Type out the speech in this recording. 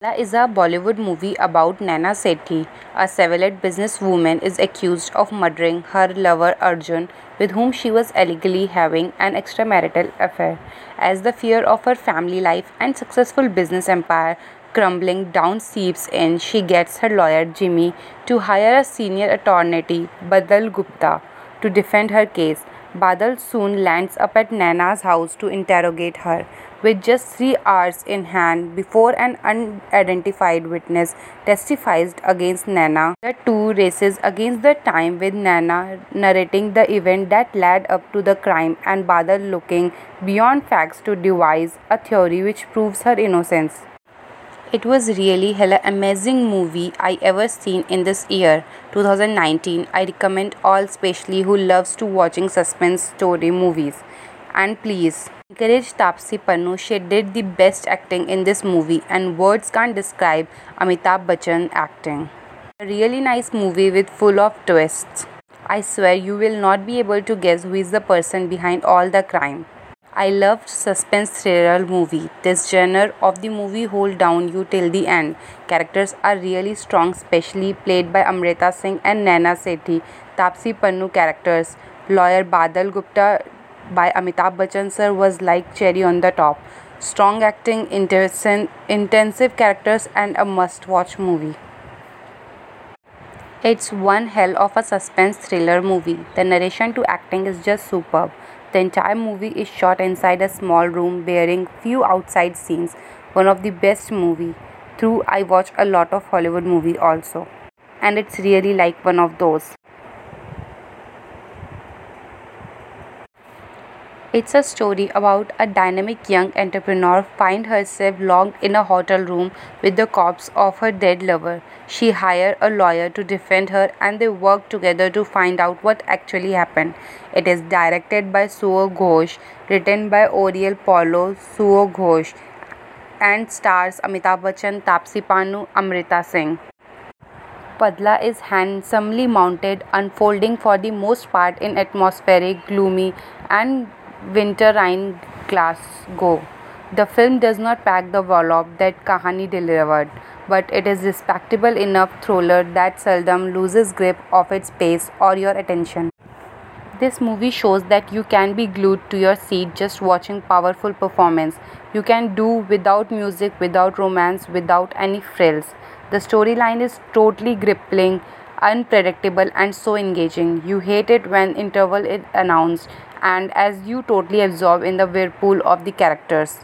Badla is a Bollywood movie about Naina Sethi, a Savile businesswoman is accused of murdering her lover Arjun, with whom she was allegedly having an extramarital affair. As the fear of her family life and successful business empire crumbling down seeps in, she gets her lawyer Jimmy to hire a senior attorney, Badal Gupta, to defend her case. Badal soon lands up at Nana's house to interrogate her. With just three hours in hand before an unidentified witness testifies against Nana, the two races against the time with Nana narrating the event that led up to the crime and Badal looking beyond facts to devise a theory which proves her innocence. It was really hella amazing movie I ever seen in this year 2019. I recommend all especially who loves to watching suspense story movies. And please encourage Taapsee Pannu. She did the best acting in this movie and words can't describe Amitabh Bachchan acting. A really nice movie with full of twists. I swear you will not be able to guess who is the person behind all the crime. I loved suspense thriller movie. This genre of the movie hold down you till the end. Characters are really strong, specially played by Amrita Singh and Naina Sethi. Taapsee Pannu characters. Lawyer Badal Gupta by Amitabh Bachchan sir was like cherry on the top. Strong acting, intensive characters and a must-watch movie. It's one hell of a suspense thriller movie. The narration to acting is just superb. The entire movie is shot inside a small room bearing few outside scenes. One of the best movie. Through I watch a lot of Hollywood movie also. And it's really like one of those. It's a story about a dynamic young entrepreneur find herself locked in a hotel room with the corpse of her dead lover. She hire a lawyer to defend her and they work together to find out what actually happened. It is directed by Sourav Ghosh, written by Oriol Paulo Sourav Ghosh and stars Amitabh Bachchan, Taapsee Pannu, Amrita Singh. Badla is handsomely mounted, unfolding for the most part in atmospheric, gloomy, and winterine Glasgow. The film does not pack the wallop that Kahani delivered, but it is respectable enough thriller that seldom loses grip of its pace or your attention. This movie shows that you can be glued to your seat just watching powerful performance. You can do without music, without romance, without any frills. The storyline is totally gripping, unpredictable and so engaging. You hate it when interval is announced and as you totally absorb in the whirlpool of the characters.